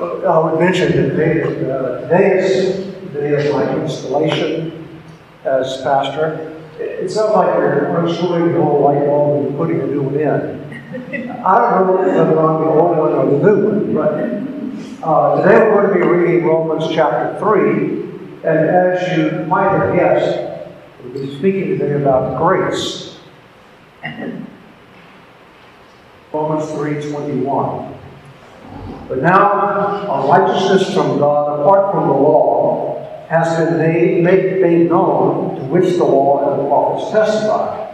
I would mention that today, uh, today is the day of my installation as pastor. It sounds like you're unscrewing the old light bulb and putting a new one in. I don't know whether I'm the old one or the new one, but uh, today we're going to be reading Romans chapter 3. And as you might have guessed, we'll be speaking today about grace. Romans 3:21. But now a righteousness from God apart from the law has been made, made, made known to which the law and the prophets testify.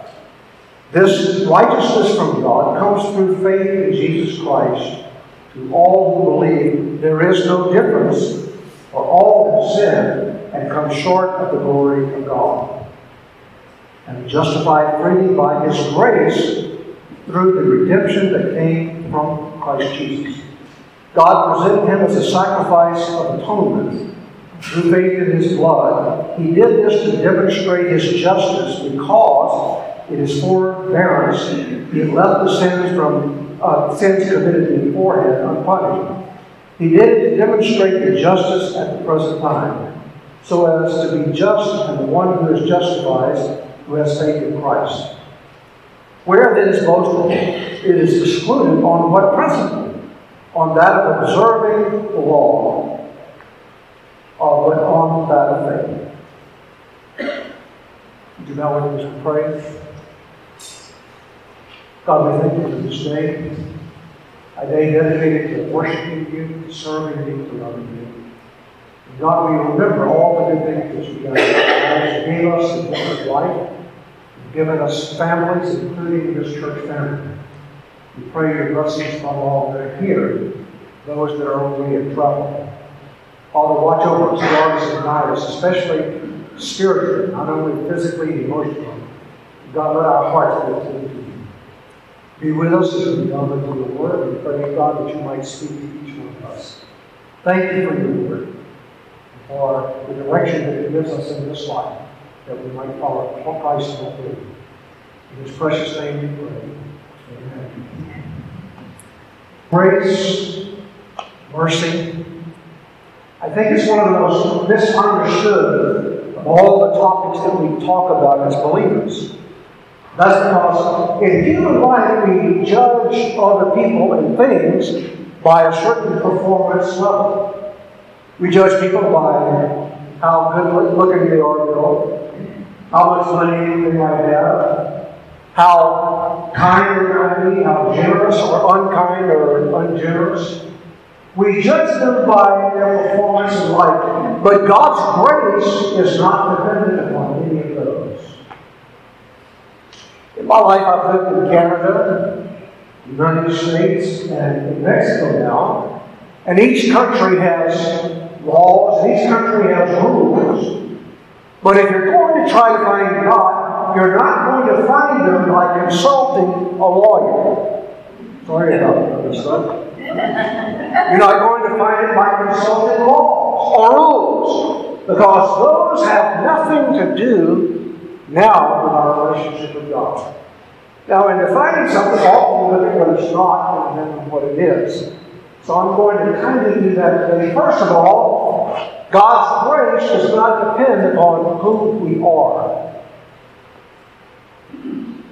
This righteousness from God comes through faith in Jesus Christ to all who believe there is no difference, for all have sinned and come short of the glory of God. And justified freely by His grace through the redemption that came from Christ Jesus. God presented him as a sacrifice of atonement through faith in his blood. He did this to demonstrate his justice because in his forbearance he left the sins from uh, sins committed beforehand unpunished. He did it to demonstrate the justice at the present time, so as to be just and the one who is justified who has faith in Christ. Where then is boasting? It is excluded on what principle? On that of observing the law, but on that of faith. Would you bow with us pray? God, we thank you for this day. A day dedicated to worshiping you, to serving you, to loving you. And God, we remember all the good things that. You gave us in life given us families, including this church family. We pray your blessings upon all that are here, those that are only in trouble. Father, watch over us, guard us, and guide us, especially spiritually, not only physically and emotionally. God, let our hearts be attuned to you. Be with us as we delve into your word. We pray, God, that you might speak to each one of us. Thank you for your word, for the direction that it gives us in this life that we might follow Christ in faith. In his precious name we pray. Grace, mercy. I think it's one of the most misunderstood of all the topics that we talk about as believers. That's because in human life we judge other people and things by a certain performance level. We judge people by how good looking they are, how much money they might have, how kind they might be, how generous or unkind or ungenerous. We judge them by their performance in life, but God's grace is not dependent upon any of those. In my life, I've lived in Canada, United States, and Mexico now, and each country has laws, each country has rules but if you're going to try to find God, you're not going to find them by consulting a lawyer. Sorry about that, son. You're not going to find it by consulting laws or rules, because those have nothing to do now with our relationship with God. Now, in defining something, often we look at what it's not and then what it is. So I'm going to kind of do that today. First of all, God's grace does not depend upon who we are.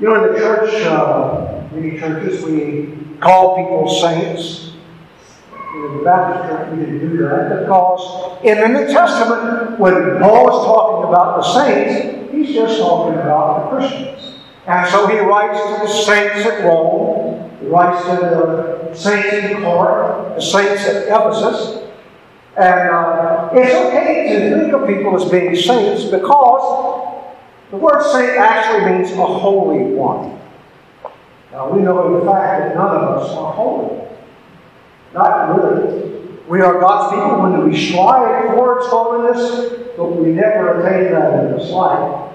You know, in the church, uh, many churches, we call people saints. In the Baptist church, we didn't do that because in the New Testament, when Paul is talking about the saints, he's just talking about the Christians. And so he writes to the saints at Rome, he writes to the saints in Corinth, the saints at Ephesus, and uh, it's okay to think of people as being saints because the word saint actually means a holy one. Now, we know the fact that none of us are holy. Not really. We are God's people when we strive towards holiness, but we never attain that in this life.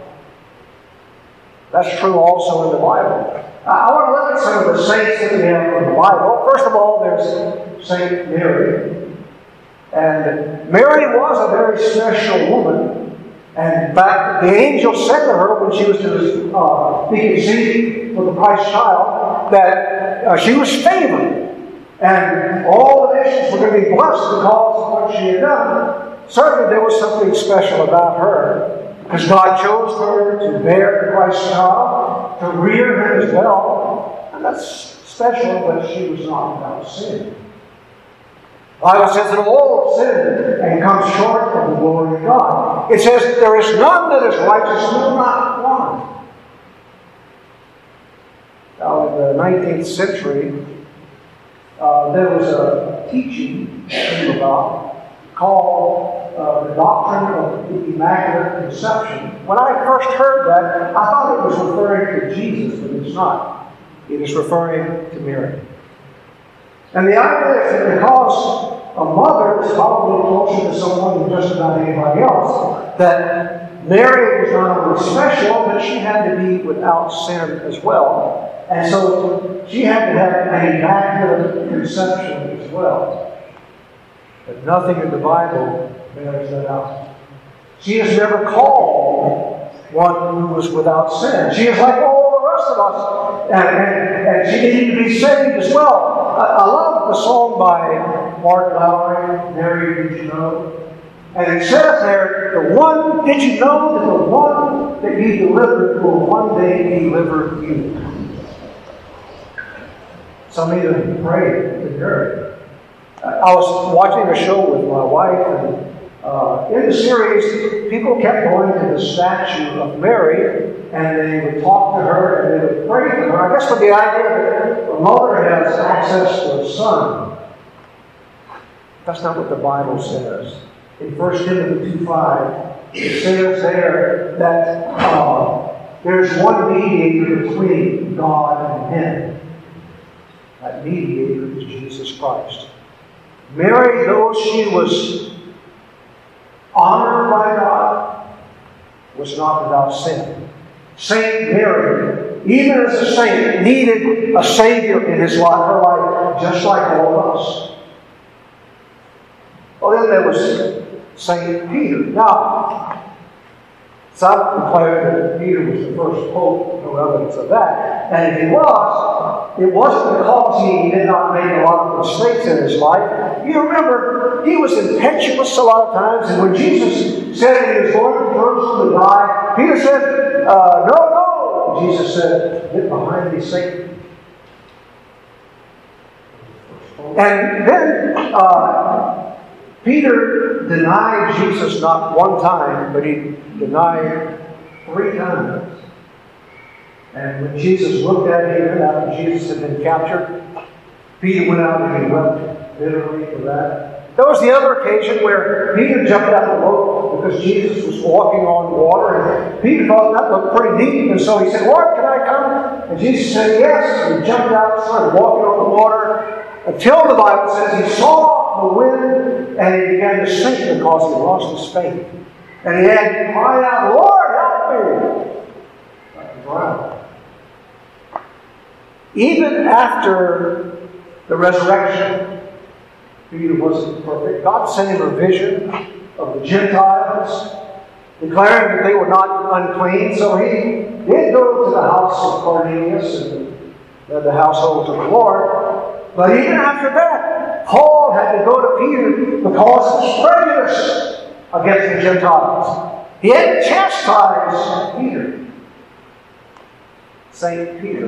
That's true also in the Bible. I want to look at some of the saints that we have in the Bible. First of all, there's Saint Mary. And Mary was a very special woman. And in the angel said to her when she was to be conceived for the Christ child that uh, she was favored. And all the nations were going to be blessed because of what she had done. Certainly, there was something special about her because God chose her to bear the Christ child, to rear him as well. And that's special, but she was not without sin. Bible says that all sinned and come short of the glory of God. It says, There is none that is righteous, no, not one. Now, in the 19th century, uh, there was a teaching about called uh, the doctrine of the Immaculate Conception. When I first heard that, I thought it was referring to Jesus, but it's not. It is referring to Mary. And the idea is that because a mother is probably closer to someone than just about anybody else, that Mary was not only special, but she had to be without sin as well. And so she had to have an immaculate conception as well. But nothing in the Bible bears that out. She is never called one who was without sin. She is like all the rest of us. And, and, and she needed to be saved as well. I, I love the song by Mark Lowry, Mary, Did You Know? And it says there, the one, did you know that the one that you delivered will one day deliver you? Some even prayed to Mary. I was watching a show with my wife, and uh, in the series, people kept going to the statue of Mary, and they would talk to her and they would pray to her. I guess with the idea that a mother has access to a son. That's not what the Bible says. In 1 Timothy 2 5, it says there that uh, there's one mediator between God and men. That mediator is Jesus Christ. Mary, though she was honored by God, was not without sin. Saint Mary, even as a saint, needed a Savior in his life, her life, just like all of us. Well, then there was Saint Peter. Now, some declared that Peter was the first pope, no evidence of that. And if he was, it wasn't because he did not make a lot of mistakes in his life. You remember, he was impetuous a lot of times, and when Jesus said he was going to Jerusalem to die, Peter said, uh, No, no. Jesus said, Get behind me, Satan. And then uh, Peter denied Jesus not one time, but he denied three times. And when Jesus looked at him after Jesus had been captured, Peter went out and he wept bitterly for that. There was the other occasion where Peter jumped out of the boat because Jesus was walking on water, and Peter thought that looked pretty deep, and so he said, Lord, can I come? And Jesus said, Yes. And he jumped out, started walking on the water, until the Bible says he saw the wind and he began to sink because he lost his faith. And he had to cry out, Lord, help me! Drown. Even after the resurrection, Peter wasn't perfect. God sent him a vision of the Gentiles, declaring that they were not unclean. So he did go to the house of Cornelius and led the household to the Lord. But even after that, Paul had to go to Peter because of his prejudice against the Gentiles. He had to chastise Peter. Saint Peter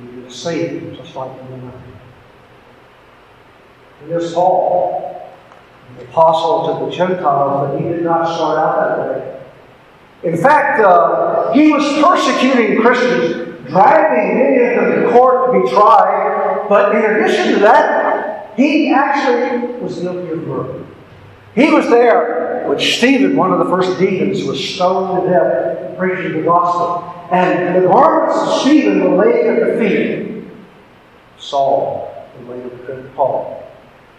needed a Savior, just like you and I. And this Paul, the apostle to the Gentiles, but he did not start out that way. In fact, uh, he was persecuting Christians, driving many of them to court to be tried. But in addition to that, he actually was guilty of murder. He was there when Stephen, one of the first deacons, was stoned to death preaching the gospel. And the garments of Stephen were laid at the feet of Saul, laid the of Paul.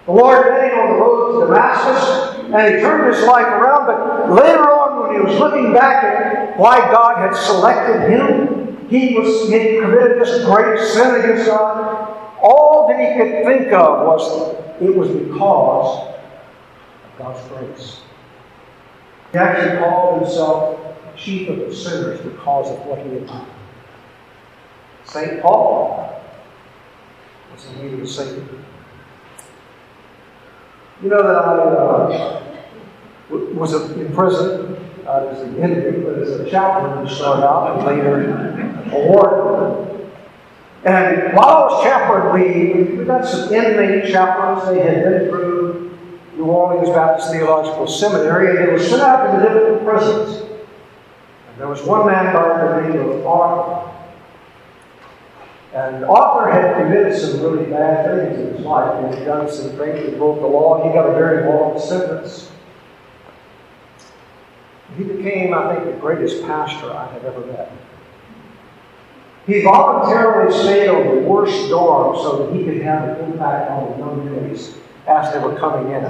The Lord him on the road to Damascus, and he turned his life around. But later on, when he was looking back at why God had selected him, he was he committed this great sin against God. All that he could think of was it was because of God's grace. He actually called himself chief of the sinners because of what he had done. St. Paul was in leader of Savior. You know that I uh, was in prison uh, as an inmate, but as a chaplain to start out, and later a warden. And while I was chaplain, we, got some inmate chaplains. They had been through New Orleans Baptist Theological Seminary, and they were sent out to the different prisons. And there was one man by the name of Arthur. And Arthur had committed some really bad things in his life. And he had done some things that broke the law. He got a very long sentence. He became, I think, the greatest pastor I have ever met. He voluntarily stayed on the worst dorm so that he could have an impact on the young ladies as they were coming in.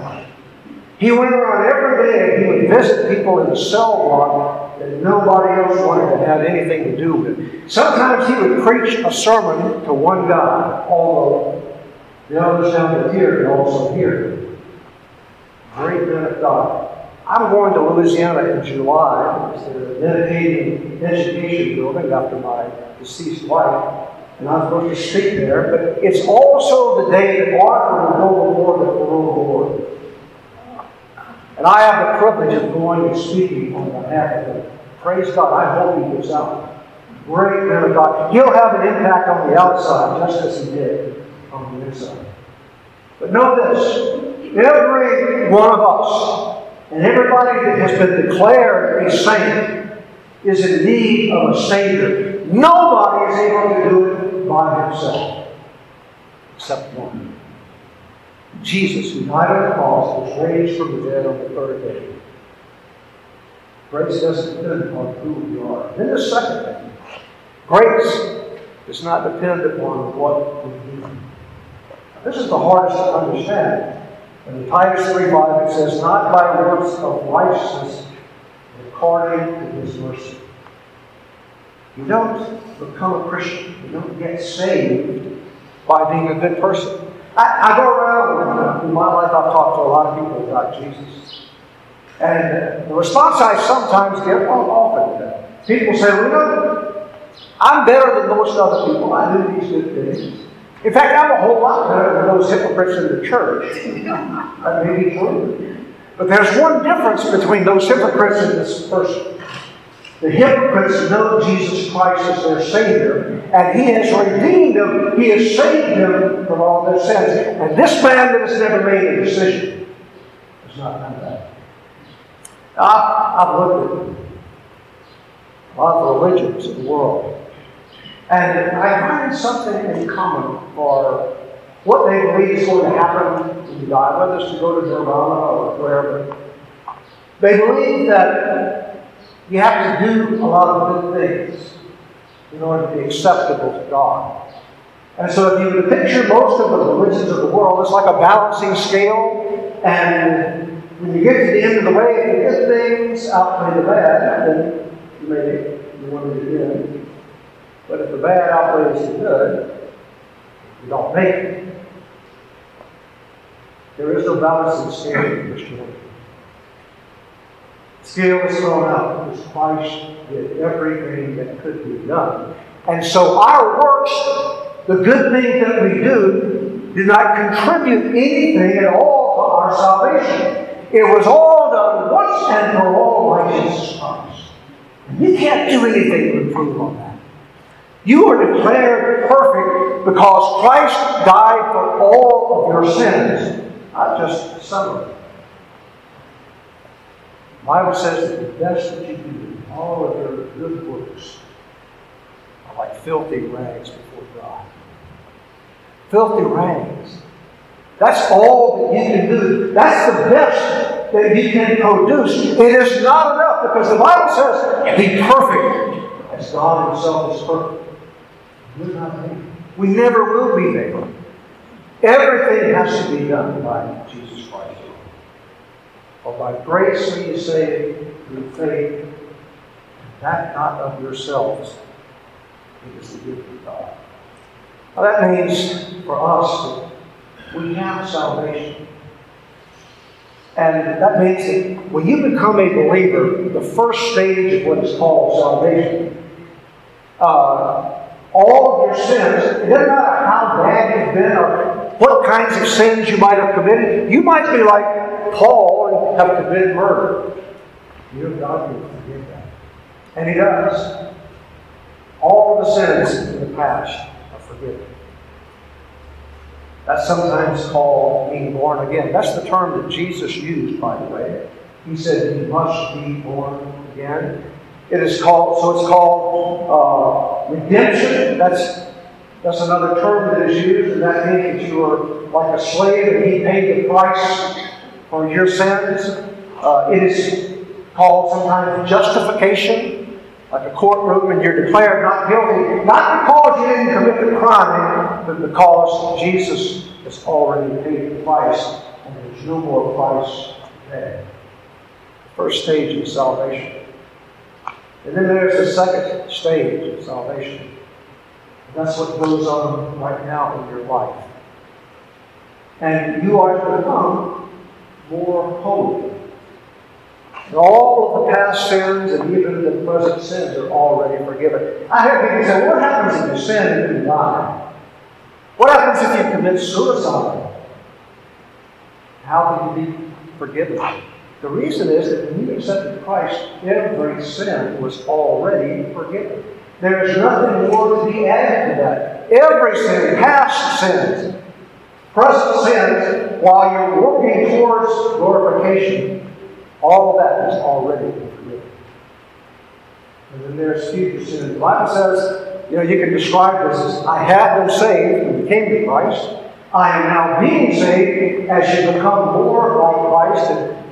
He went around every day and he would visit people in the cell block that nobody else wanted to have anything to do with. Sometimes he would preach a sermon to one guy, although the others down here could also hear. Great man of God. I'm going to Louisiana in July. It's the dedicating education building after my deceased wife. And I'm supposed to speak there. But it's also the day that Arthur will go before the board. And I have the privilege of going and speaking on behalf of him. Praise God. I hope he gets out. Great man of God. He'll have an impact on the outside, just as he did on the inside. But know this every one of us, and everybody that has been declared a saint, is in need of a Savior. Nobody is able to do it by himself, except one. Jesus, who died on the cross, was raised from the dead on the third day. Grace doesn't depend on who we are. Then the second thing, grace does not depend upon what we do. This is the hardest to understand. In the Titus 3 5, it says, Not by works of righteousness, but according to his mercy. You don't become a Christian, you don't get saved by being a good person. I, I go around in my life, I've talked to a lot of people about Jesus. And the response I sometimes get, well, often, people say, well, you know, I'm better than most other people. I do these good things. In fact, I'm a whole lot better than those hypocrites in the church. that may be true. But there's one difference between those hypocrites and this person. The hypocrites know Jesus Christ as their Savior, and He has redeemed them, He has saved them from all their sins. And this man that has never made a decision has not done that. Ah, I've, I've looked at a lot of religions in the world, and I find something in common for what they believe is going to happen to you die, whether it's to go to Nirvana or wherever. They believe that you have to do a lot of good things in order to be acceptable to God. And so if you picture most of the religions of the world, it's like a balancing scale. And when you get to the end of the way, if the good things outweigh the bad, then you may you want to begin. But if the bad outweighs the good, you don't make it. There is no balancing scale in Christianity scale is thrown out because Christ did everything that could be done. And so our works, the good things that we do, do not contribute anything at all to our salvation. It was all done once and for all by Jesus Christ. And you can't do anything to improve on that. You are declared perfect because Christ died for all of your sins, not just some of them. The Bible says that the best that you can do, all of your good works, are like filthy rags before God. Filthy rags. That's all that you can do. That's the best that you can produce. It is not enough because the Bible says, be perfect as God Himself is perfect. We're not. We never will be there. Everything has to be done by Jesus Christ. For by grace are you saved through faith, and that not of yourselves. It is the gift of God. Now that means for us that we have salvation. And that means that when you become a believer, the first stage of what is called salvation, uh, all of your sins, it doesn't matter how bad you've been or what kinds of sins you might have committed. You might be like Paul and have committed murder. You know, God will forgive that. And He does. All of the sins in the past are forgiven. That's sometimes called being born again. That's the term that Jesus used, by the way. He said, You must be born again. It is called, so it's called uh, redemption. That's that's another term that is used, and that means that you are like a slave and he paid the price for your sins. Uh, it is called sometimes justification, like a courtroom, and you're declared not guilty, not because you didn't commit the crime, but because Jesus has already paid the price, and there's no more price to pay. First stage of salvation. And then there's the second stage of salvation. That's what goes on right now in your life. And you are to become more holy. And all of the past sins and even the present sins are already forgiven. I have people say, what happens if you sin and you die? What happens if you commit suicide? How can you be forgiven? The reason is that when you accepted Christ, every sin was already forgiven. There is nothing more to be added to that. Every sin, past sins, present sins, while you're working towards glorification, all of that is already forgiven. And then there's future sin. The Bible says, you know, you can describe this as I have been saved when you came to Christ. I am now being saved as you become more like Christ.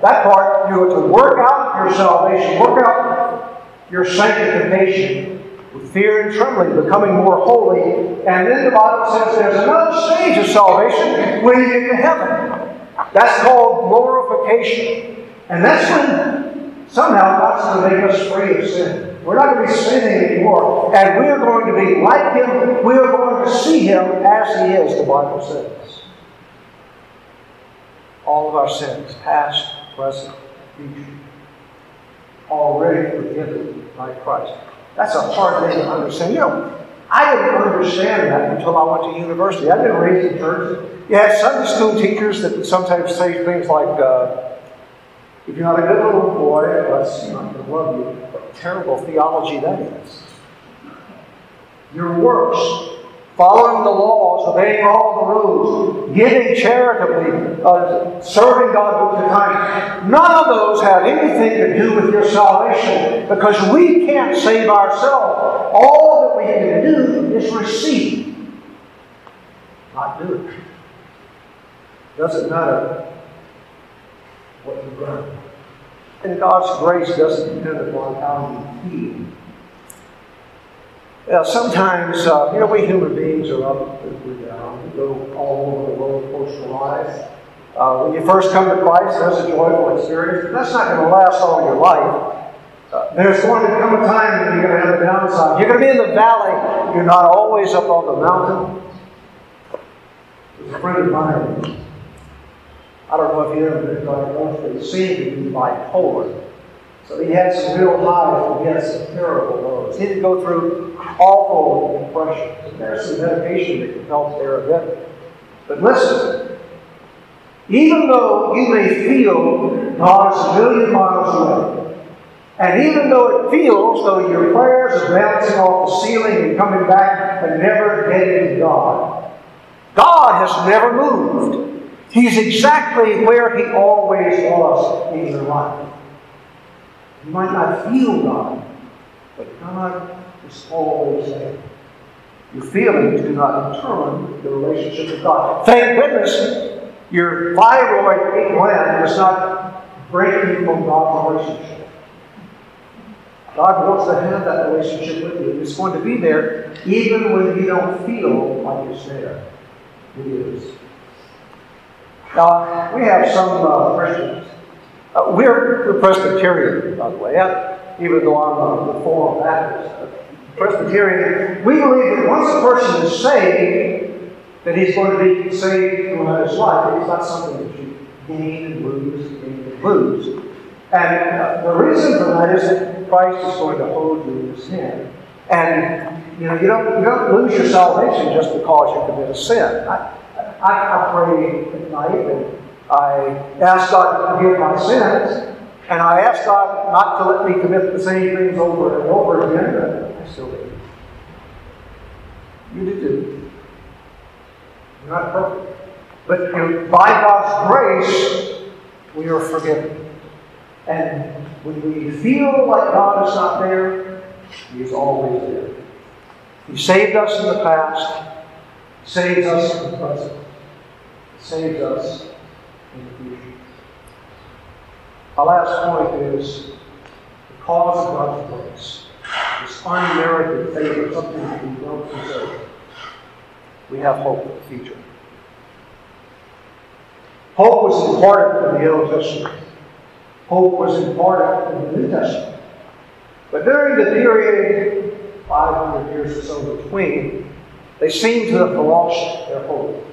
That part, you are to work out your salvation, work out your sanctification with fear and trembling, becoming more holy. And then the Bible says there's another stage of salvation when you get to heaven. That's called glorification. And that's when somehow God's going to make us free of sin. We're not going to be sinning anymore. And we are going to be like Him. We are going to see Him as He is, the Bible says. All of our sins, past, present, future, already forgiven by Christ. That's a hard thing to understand. You know, I didn't understand that until I went to university. I've been raised in church. You had Sunday school teachers that would sometimes say things like, uh, if you're not a good little boy, that's not going to love you. What terrible theology that is. Your works following the laws, obeying all the rules, giving charitably, uh, serving God with your time. None of those have anything to do with your salvation because we can't save ourselves. All that we can do is receive, not do it. Doesn't matter what you've done. And God's grace doesn't depend upon how you feel. Uh, sometimes, uh, you know, we human beings are up and down. We go all over the roller coaster life. Uh, when you first come to Christ, that's a joyful experience, but that's not going to last all your life. Uh, there's going to come a time when you're going to have a downside. You're going to be in the valley. You're not always up on the mountain. There's a friend of mine. I don't know if you ever been diagnosed, but he seemed to be bipolar. So he had some real highs he had some terrible lows. He did go through awful depression. And there's some medication that can help bit. But listen, even though you may feel God is a million miles away, and even though it feels though your prayers are bouncing off the ceiling and coming back and never getting to God, God has never moved. He's exactly where He always was in your life. You might not feel God, but God is always there. Your feelings do not determine the relationship with God. Thank goodness your thyroid gland does not break you from God's relationship. God wants to have that relationship with you. It's going to be there even when you don't feel like it's there. It is. Now, we have some uh, Christians uh, we're, Presbyterian, by the way, even though I'm a Reformed Baptist. Presbyterian, we believe that once a person is saved, that he's going to be saved throughout his life. It's not something that you gain and lose, gain and lose. And uh, the reason for that is that Christ is going to hold you in his hand. And you know, you don't, you don't lose your salvation just because you commit a sin. I, I, I pray at night and I ask God to forgive my sins. And I ask God not to let me commit the same things over and over again, but I still do. You do too. You're not perfect. But you by God's grace, we are forgiven. And when we feel like God is not there, He is always there. He saved us in the past, saves us in the present, saves us in the future. Our last point is the cause of God's grace. This unmerited favor, something that we don't deserve. We have hope for the future. Hope was imparted in the Old Testament. Hope was imparted in the New Testament. But during the period, 500 years or so between, they seem to have lost their hope.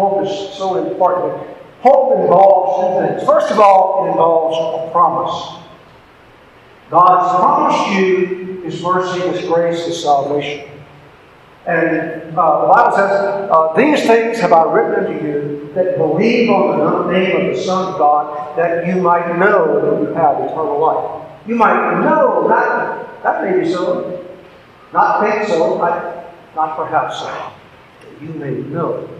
Hope is so important. Hope involves two things. First of all, it involves a promise. God's promised you His mercy, His grace, His salvation. And uh, the Bible says, uh, These things have I written unto you that believe on the name of the Son of God, that you might know that you have eternal life. You might know that, that may be so, not think so, not, not perhaps so. You may know.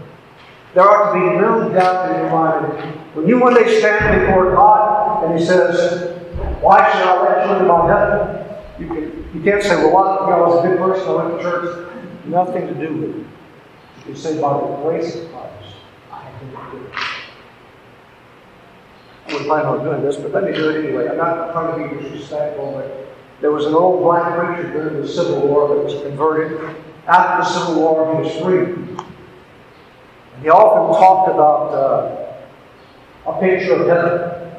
There ought to be no doubt in your mind. When you one day stand before God and He says, Why should I let you into my heaven? You, can, you can't say, Well, I, I was a good person, I went to church. Nothing to do with it. You say, By the grace of Christ, I have been forgiven. I was planning on doing this, but let me do it anyway. I'm not trying to be disrespectful, but there was an old black preacher during the Civil War that was converted. After the Civil War, he was free. He often talked about uh, a picture of heaven.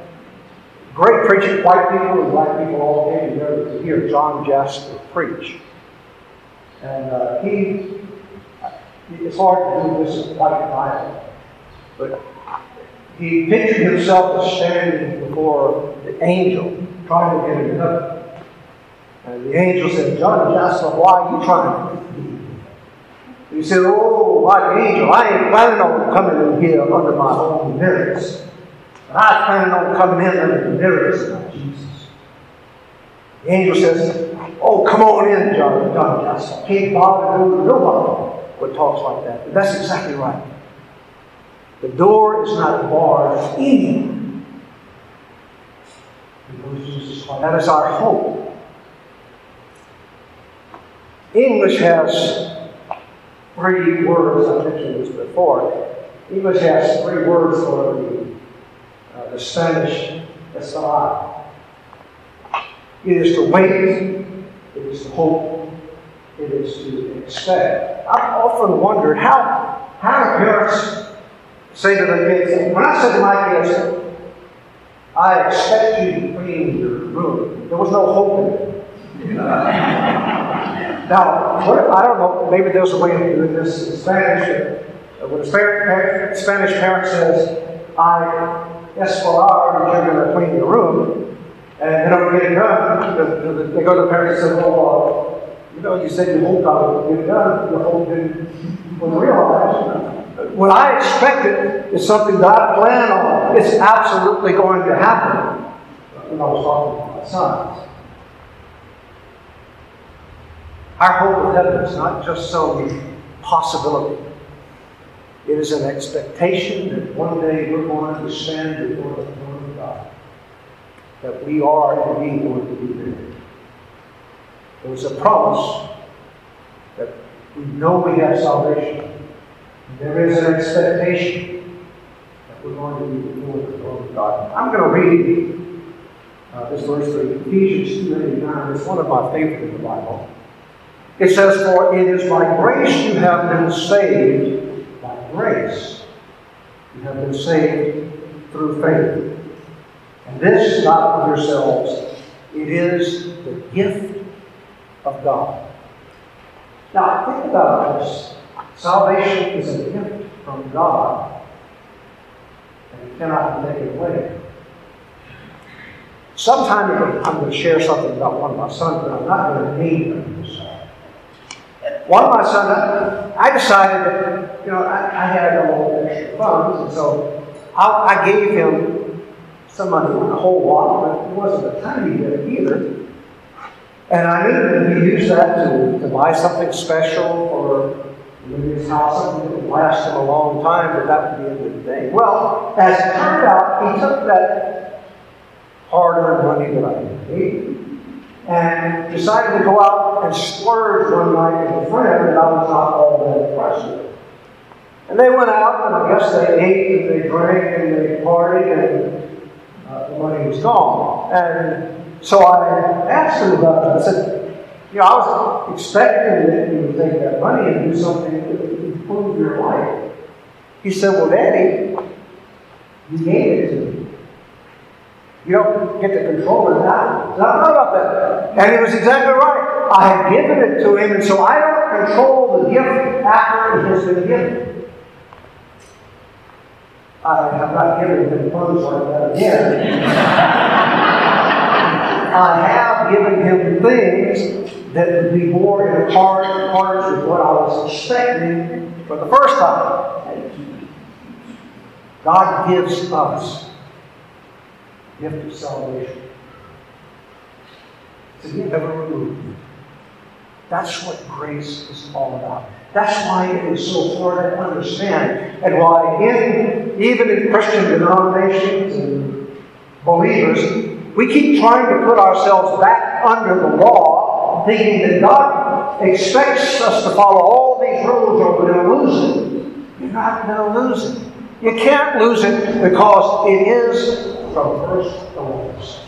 Great preaching, white people and black people all came together to hear John Jasper preach. And uh, he, it's hard to do this in white Bible, but he pictured himself as standing before the angel, trying to get in heaven. And the angel said, John Jasper, why are you trying to He said, Oh, like angel, I ain't planning on coming in here under my own merits. But I planning on coming in under the merits of Jesus. The angel says, Oh, come on in, John, John Jasper. Can't bother to nobody what talks like that. But that's exactly right. The door is not barred in That is our hope. English has three words, I mentioned this before. English has three words for the, uh, the Spanish esperar. It is to wait, it is to hope, it is to expect. I've often wondered how, how do parents say to their kids, when I said to my kids, I expect you to clean your room, there was no hope in it. now, what, I don't know, maybe there's a way of doing this in Spanish. When a Spanish parent says, I esperar that you're going to clean your room, and they don't get it done, they go to the parents and say, well, uh, you know, you said you hoped I would get it done, the hope didn't realize. What I expected is something that I plan on. It's absolutely going to happen. When I was talking to my sons. Our hope of heaven is not just some possibility. It is an expectation that one day we're going to stand before the throne of God. That we are indeed going to be there. There was a promise that we know we have salvation. There is an expectation that we're going to be before the throne of God. I'm going to read uh, this verse from Ephesians 2.89. It's one of my favorites in the Bible. It says, For it is by grace you have been saved, by grace you have been saved through faith. And this not of yourselves, it is the gift of God. Now, think about this. Salvation is a gift from God, and you cannot take it away. Sometime I'm going to share something about one of my sons, but I'm not going to name them. One of my sons, I decided that, you know, I, I had a little extra funds, and so I, I gave him some money, a whole lot, but it wasn't a tiny bit either. And I knew that he used that to, to buy something special or maybe his house, something that would last him a long time, but that would be a good thing. Well, as it turned out, he took that hard-earned money that I gave him and decided to go out and splurge one night with a friend and I was not all that impressed. And they went out, and I guess they ate and they drank and they partied, and uh, the money was gone. And so I asked him about it. I said, You know, I was expecting that you would take that money and do something that would improve your life. He said, Well, Daddy, you gave it to me. You don't get to control it I thought about that. And he was exactly right. I had given it to him, and so I don't control the gift after it has been given. I have not given him funds like that again. I have given him things that would be more in accordance with what I was expecting for the first time. God gives us gift of salvation. A gift never removed. That's what grace is all about. That's why it is so hard to understand, and why in even in Christian denominations and believers, we keep trying to put ourselves back under the law, thinking that God expects us to follow all these rules or we're going to lose it. You're not going to lose it. You can't lose it because it is from first last.